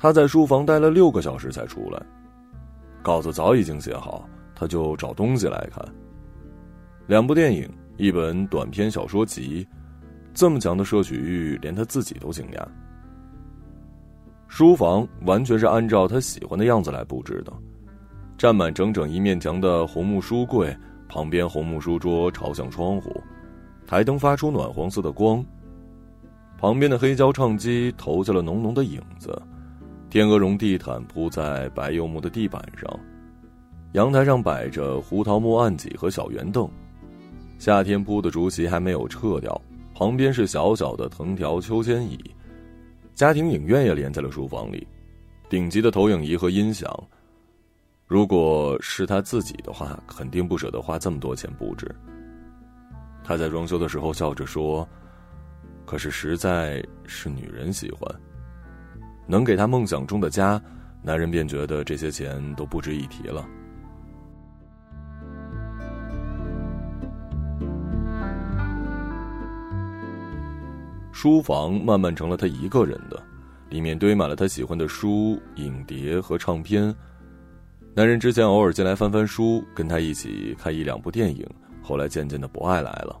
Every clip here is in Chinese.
他在书房待了六个小时才出来，稿子早已经写好，他就找东西来看。两部电影，一本短篇小说集，这么强的摄取欲，连他自己都惊讶。书房完全是按照他喜欢的样子来布置的，占满整整一面墙的红木书柜，旁边红木书桌朝向窗户，台灯发出暖黄色的光。旁边的黑胶唱机投下了浓浓的影子。天鹅绒地毯铺在白柚木的地板上，阳台上摆着胡桃木案几和小圆凳，夏天铺的竹席还没有撤掉，旁边是小小的藤条秋千椅，家庭影院也连在了书房里，顶级的投影仪和音响。如果是他自己的话，肯定不舍得花这么多钱布置。他在装修的时候笑着说：“可是实在是女人喜欢。”能给他梦想中的家，男人便觉得这些钱都不值一提了。书房慢慢成了他一个人的，里面堆满了他喜欢的书、影碟和唱片。男人之前偶尔进来翻翻书，跟他一起看一两部电影，后来渐渐的不爱来了。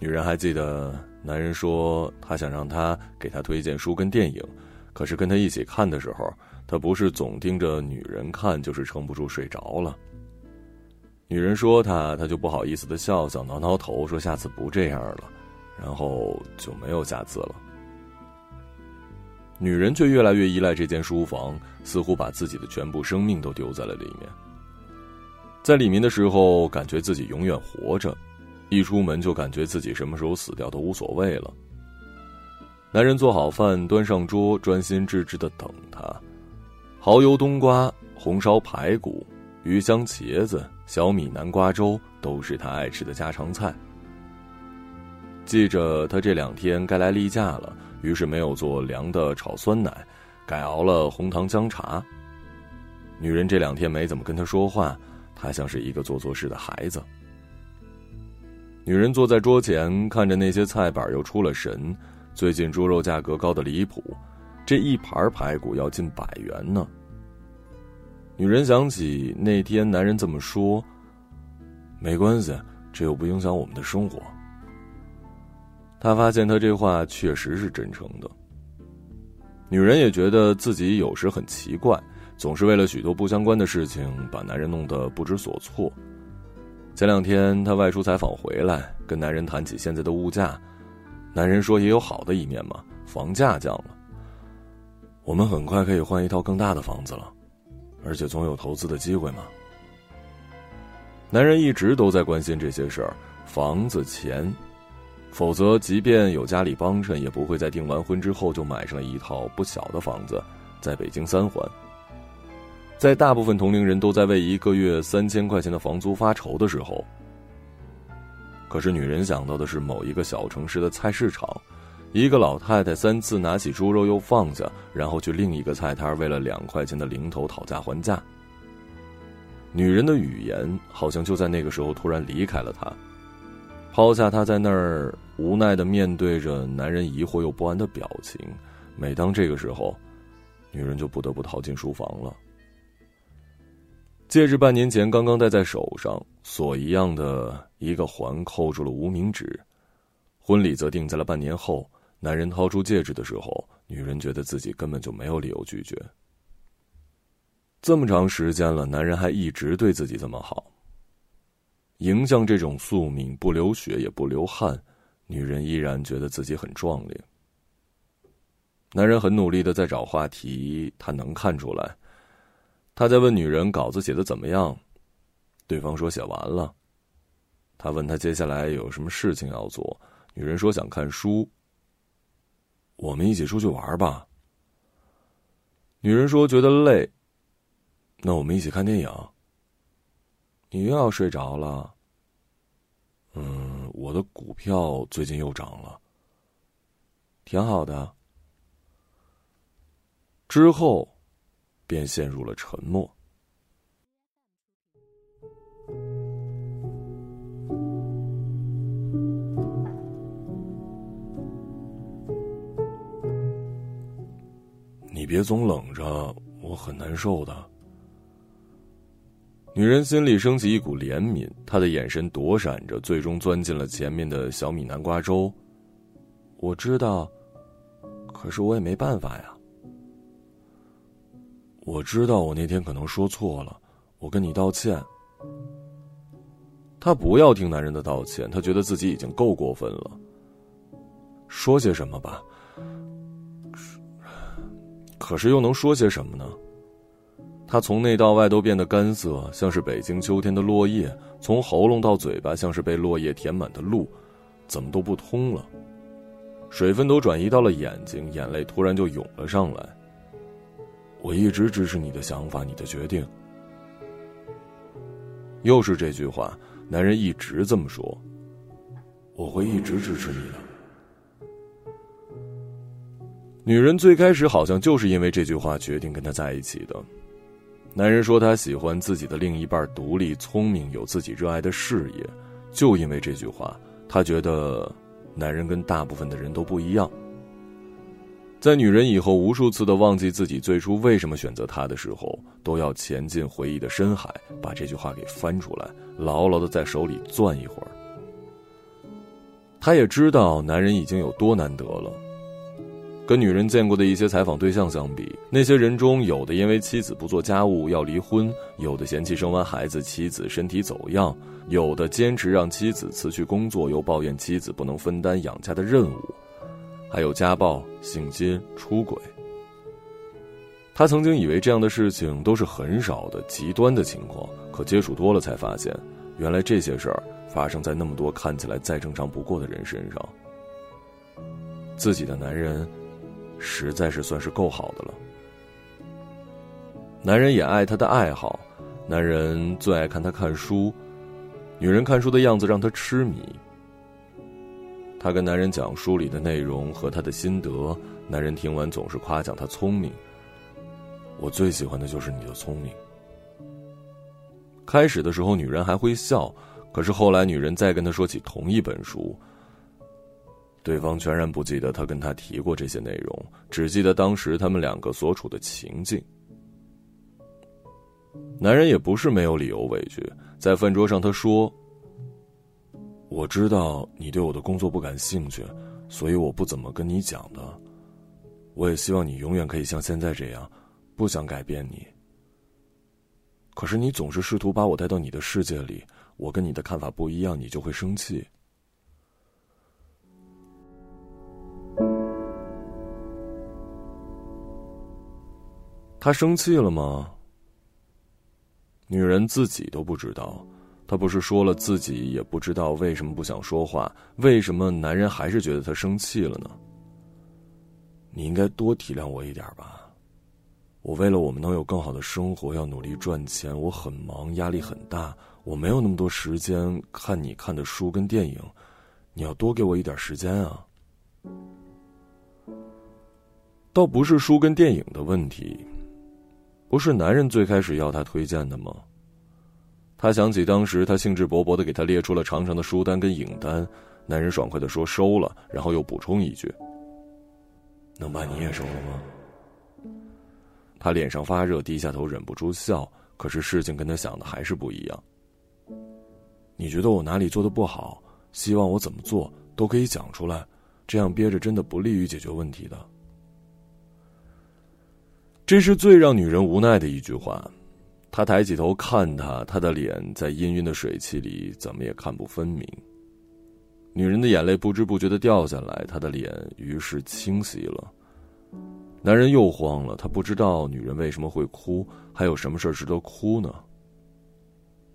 女人还记得。男人说：“他想让他给他推荐书跟电影，可是跟他一起看的时候，他不是总盯着女人看，就是撑不住睡着了。”女人说他，他就不好意思的笑笑，挠挠头说：“下次不这样了。”然后就没有下次了。女人却越来越依赖这间书房，似乎把自己的全部生命都丢在了里面。在里面的时候，感觉自己永远活着。一出门就感觉自己什么时候死掉都无所谓了。男人做好饭，端上桌，专心致志的等他。蚝油冬瓜、红烧排骨、鱼香茄子、小米南瓜粥，都是他爱吃的家常菜。记着他这两天该来例假了，于是没有做凉的炒酸奶，改熬了红糖姜茶。女人这两天没怎么跟他说话，他像是一个做错事的孩子。女人坐在桌前，看着那些菜板，又出了神。最近猪肉价格高的离谱，这一盘排骨要近百元呢。女人想起那天男人这么说：“没关系，这又不影响我们的生活。”她发现他这话确实是真诚的。女人也觉得自己有时很奇怪，总是为了许多不相关的事情把男人弄得不知所措。前两天，她外出采访回来，跟男人谈起现在的物价。男人说：“也有好的一面嘛，房价降了，我们很快可以换一套更大的房子了，而且总有投资的机会嘛。”男人一直都在关心这些事儿，房子、钱，否则即便有家里帮衬，也不会在订完婚之后就买上一套不小的房子，在北京三环。在大部分同龄人都在为一个月三千块钱的房租发愁的时候，可是女人想到的是某一个小城市的菜市场，一个老太太三次拿起猪肉又放下，然后去另一个菜摊为了两块钱的零头讨价还价。女人的语言好像就在那个时候突然离开了她，抛下她在那儿无奈的面对着男人疑惑又不安的表情。每当这个时候，女人就不得不逃进书房了。戒指半年前刚刚戴在手上，锁一样的一个环扣住了无名指。婚礼则定在了半年后。男人掏出戒指的时候，女人觉得自己根本就没有理由拒绝。这么长时间了，男人还一直对自己这么好。迎向这种宿命，不流血也不流汗，女人依然觉得自己很壮烈。男人很努力的在找话题，他能看出来。他在问女人稿子写的怎么样，对方说写完了。他问他接下来有什么事情要做，女人说想看书。我们一起出去玩吧。女人说觉得累，那我们一起看电影。你又要睡着了。嗯，我的股票最近又涨了，挺好的。之后。便陷入了沉默。你别总冷着，我很难受的。女人心里升起一股怜悯，她的眼神躲闪着，最终钻进了前面的小米南瓜粥。我知道，可是我也没办法呀。我知道我那天可能说错了，我跟你道歉。她不要听男人的道歉，她觉得自己已经够过分了。说些什么吧，可是又能说些什么呢？他从内到外都变得干涩，像是北京秋天的落叶；从喉咙到嘴巴，像是被落叶填满的路，怎么都不通了。水分都转移到了眼睛，眼泪突然就涌了上来。我一直支持你的想法，你的决定。又是这句话，男人一直这么说。我会一直支持你的。女人最开始好像就是因为这句话决定跟他在一起的。男人说他喜欢自己的另一半独立、聪明，有自己热爱的事业。就因为这句话，他觉得男人跟大部分的人都不一样。在女人以后无数次的忘记自己最初为什么选择他的时候，都要潜进回忆的深海，把这句话给翻出来，牢牢的在手里攥一会儿。他也知道男人已经有多难得了。跟女人见过的一些采访对象相比，那些人中有的因为妻子不做家务要离婚，有的嫌弃生完孩子妻子身体走样，有的坚持让妻子辞去工作，又抱怨妻子不能分担养家的任务，还有家暴、性侵、出轨。他曾经以为这样的事情都是很少的极端的情况，可接触多了才发现，原来这些事儿发生在那么多看起来再正常不过的人身上。自己的男人。实在是算是够好的了。男人也爱他的爱好，男人最爱看他看书，女人看书的样子让他痴迷。他跟男人讲书里的内容和他的心得，男人听完总是夸奖他聪明。我最喜欢的就是你的聪明。开始的时候，女人还会笑，可是后来，女人再跟他说起同一本书。对方全然不记得他跟他提过这些内容，只记得当时他们两个所处的情境。男人也不是没有理由委屈，在饭桌上他说：“我知道你对我的工作不感兴趣，所以我不怎么跟你讲的。我也希望你永远可以像现在这样，不想改变你。可是你总是试图把我带到你的世界里，我跟你的看法不一样，你就会生气。”他生气了吗？女人自己都不知道，他不是说了自己也不知道为什么不想说话，为什么男人还是觉得他生气了呢？你应该多体谅我一点吧，我为了我们能有更好的生活，要努力赚钱。我很忙，压力很大，我没有那么多时间看你看的书跟电影，你要多给我一点时间啊。倒不是书跟电影的问题。不是男人最开始要他推荐的吗？他想起当时他兴致勃勃的给他列出了长长的书单跟影单，男人爽快的说收了，然后又补充一句：“能把你也收了吗？”他脸上发热，低下头忍不住笑。可是事情跟他想的还是不一样。你觉得我哪里做的不好？希望我怎么做都可以讲出来，这样憋着真的不利于解决问题的。这是最让女人无奈的一句话。他抬起头看他，他的脸在氤氲的水汽里怎么也看不分明。女人的眼泪不知不觉的掉下来，她的脸于是清晰了。男人又慌了，他不知道女人为什么会哭，还有什么事值得哭呢？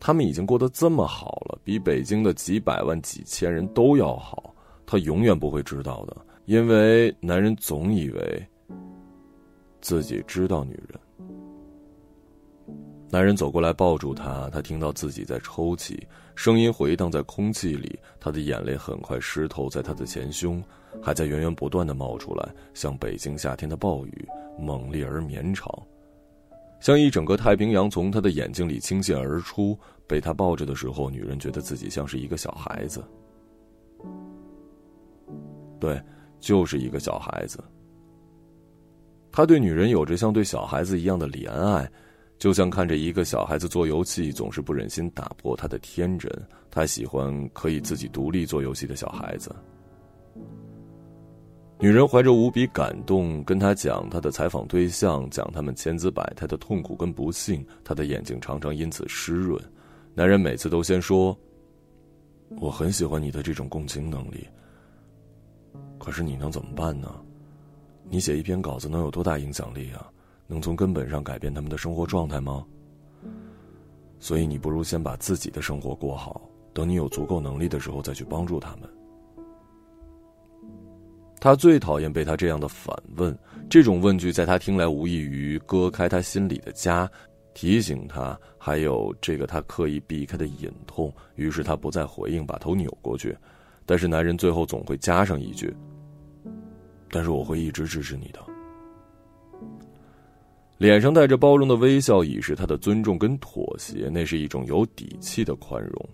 他们已经过得这么好了，比北京的几百万、几千人都要好。他永远不会知道的，因为男人总以为。自己知道女人。男人走过来抱住她，他听到自己在抽泣，声音回荡在空气里。他的眼泪很快湿透在他的前胸，还在源源不断的冒出来，像北京夏天的暴雨，猛烈而绵长，像一整个太平洋从他的眼睛里倾泻而出。被他抱着的时候，女人觉得自己像是一个小孩子。对，就是一个小孩子。他对女人有着像对小孩子一样的怜爱，就像看着一个小孩子做游戏，总是不忍心打破他的天真。他喜欢可以自己独立做游戏的小孩子。女人怀着无比感动，跟他讲他的采访对象，讲他们千姿百态的痛苦跟不幸。他的眼睛常常因此湿润。男人每次都先说：“我很喜欢你的这种共情能力。”可是你能怎么办呢？你写一篇稿子能有多大影响力啊？能从根本上改变他们的生活状态吗？所以你不如先把自己的生活过好，等你有足够能力的时候再去帮助他们。他最讨厌被他这样的反问，这种问句在他听来无异于割开他心里的痂，提醒他还有这个他刻意避开的隐痛。于是他不再回应，把头扭过去。但是男人最后总会加上一句。但是我会一直支持你的。脸上带着包容的微笑，已是他的尊重跟妥协。那是一种有底气的宽容，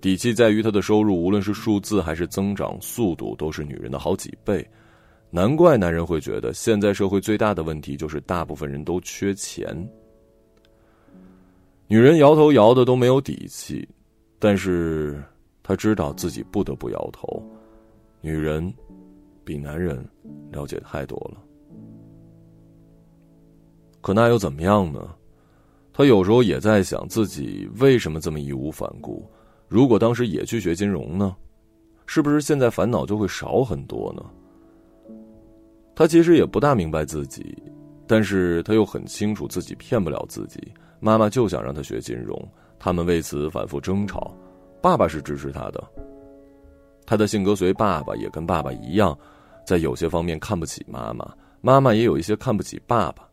底气在于他的收入，无论是数字还是增长速度，都是女人的好几倍。难怪男人会觉得，现在社会最大的问题就是大部分人都缺钱。女人摇头摇的都没有底气，但是她知道自己不得不摇头。女人。比男人了解太多了，可那又怎么样呢？他有时候也在想，自己为什么这么义无反顾？如果当时也去学金融呢？是不是现在烦恼就会少很多呢？他其实也不大明白自己，但是他又很清楚自己骗不了自己。妈妈就想让他学金融，他们为此反复争吵。爸爸是支持他的，他的性格随爸爸，也跟爸爸一样。在有些方面看不起妈妈，妈妈也有一些看不起爸爸。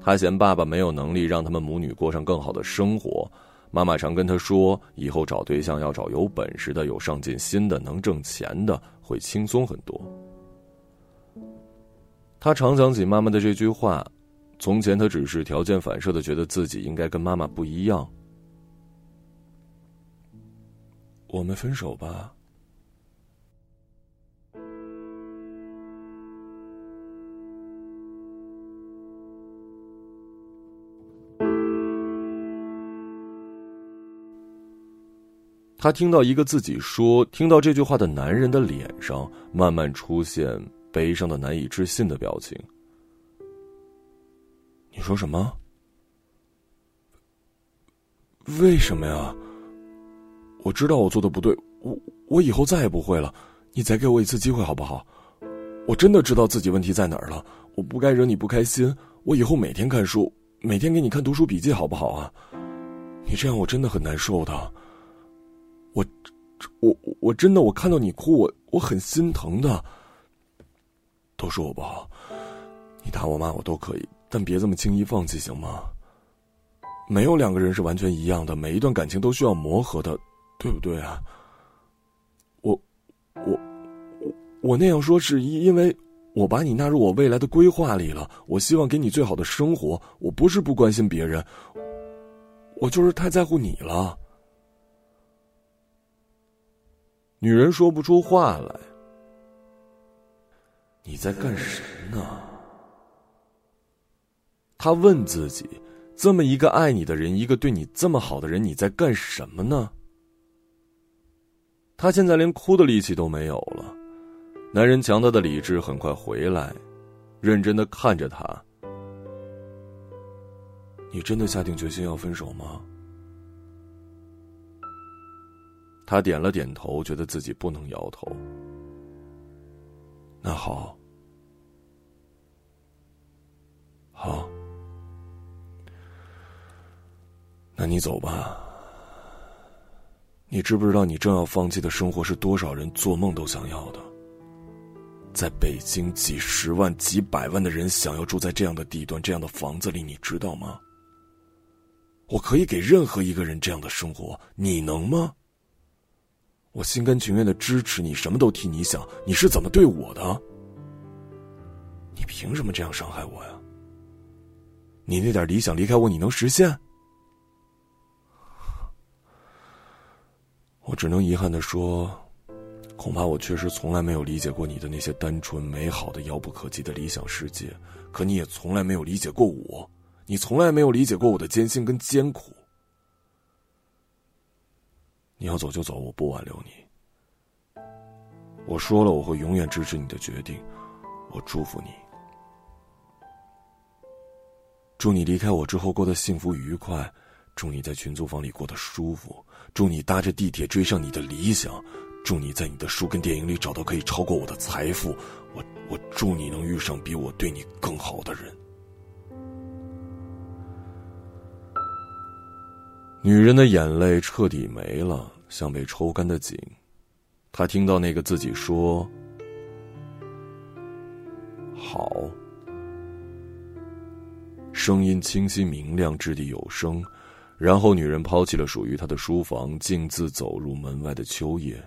他嫌爸爸没有能力让他们母女过上更好的生活，妈妈常跟他说，以后找对象要找有本事的、有上进心的、能挣钱的，会轻松很多。他常想起妈妈的这句话，从前他只是条件反射的觉得自己应该跟妈妈不一样。我们分手吧。他听到一个自己说，听到这句话的男人的脸上慢慢出现悲伤的、难以置信的表情。你说什么？为什么呀？我知道我做的不对，我我以后再也不会了。你再给我一次机会好不好？我真的知道自己问题在哪儿了，我不该惹你不开心。我以后每天看书，每天给你看读书笔记，好不好啊？你这样我真的很难受的。我，我我真的我看到你哭，我我很心疼的。都是我不好，你打我骂我都可以，但别这么轻易放弃，行吗？没有两个人是完全一样的，每一段感情都需要磨合的，对不对啊？我，我，我那样说是因为我把你纳入我未来的规划里了，我希望给你最好的生活，我不是不关心别人，我就是太在乎你了。女人说不出话来。你在干什么呢？她问自己：这么一个爱你的人，一个对你这么好的人，你在干什么呢？她现在连哭的力气都没有了。男人强大的理智很快回来，认真的看着她：“你真的下定决心要分手吗？”他点了点头，觉得自己不能摇头。那好，好，那你走吧。你知不知道，你正要放弃的生活是多少人做梦都想要的？在北京，几十万、几百万的人想要住在这样的地段、这样的房子里，你知道吗？我可以给任何一个人这样的生活，你能吗？我心甘情愿的支持你，什么都替你想。你是怎么对我的？你凭什么这样伤害我呀？你那点理想离开我，你能实现？我只能遗憾的说，恐怕我确实从来没有理解过你的那些单纯美好的、遥不可及的理想世界，可你也从来没有理解过我，你从来没有理解过我的艰辛跟艰苦。你要走就走，我不挽留你。我说了，我会永远支持你的决定，我祝福你。祝你离开我之后过得幸福愉快，祝你在群租房里过得舒服，祝你搭着地铁追上你的理想，祝你在你的书跟电影里找到可以超过我的财富，我我祝你能遇上比我对你更好的人。女人的眼泪彻底没了，像被抽干的井。他听到那个自己说：“好。”声音清晰明亮，掷地有声。然后，女人抛弃了属于她的书房，径自走入门外的秋叶。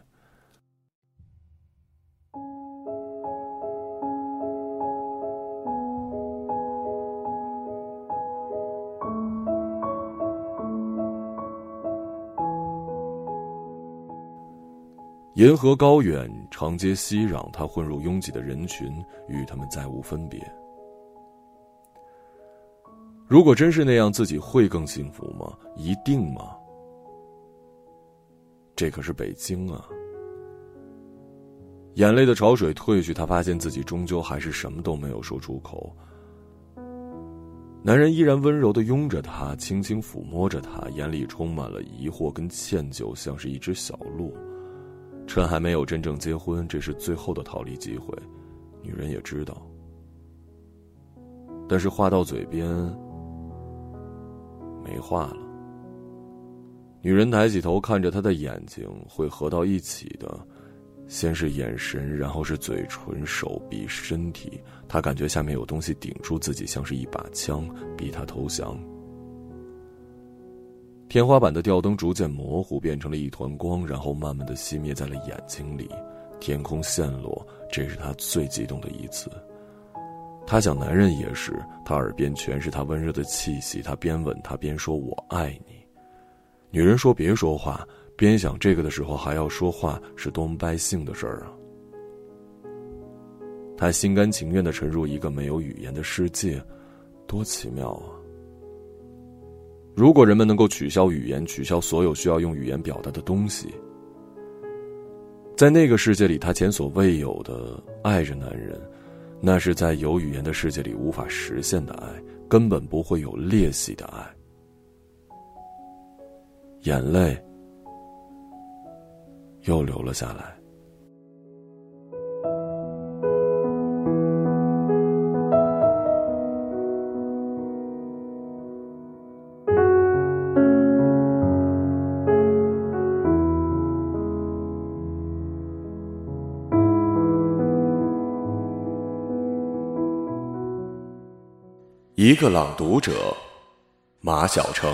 银河高远，长街熙攘，他混入拥挤的人群，与他们再无分别。如果真是那样，自己会更幸福吗？一定吗？这可是北京啊！眼泪的潮水退去，他发现自己终究还是什么都没有说出口。男人依然温柔的拥着她，轻轻抚摸着她，眼里充满了疑惑跟歉疚，像是一只小鹿。趁还没有真正结婚，这是最后的逃离机会，女人也知道。但是话到嘴边。没话了。女人抬起头，看着他的眼睛，会合到一起的，先是眼神，然后是嘴唇、手臂、身体。他感觉下面有东西顶住自己，像是一把枪，逼他投降。天花板的吊灯逐渐模糊，变成了一团光，然后慢慢的熄灭在了眼睛里。天空陷落，这是他最激动的一次。他想，男人也是。他耳边全是他温热的气息。他边吻他边说：“我爱你。”女人说：“别说话。”边想这个的时候还要说话，是多么败兴的事儿啊！他心甘情愿的沉入一个没有语言的世界，多奇妙啊！如果人们能够取消语言，取消所有需要用语言表达的东西，在那个世界里，他前所未有的爱着男人。那是在有语言的世界里无法实现的爱，根本不会有裂隙的爱。眼泪又流了下来。一个朗读者，马晓成。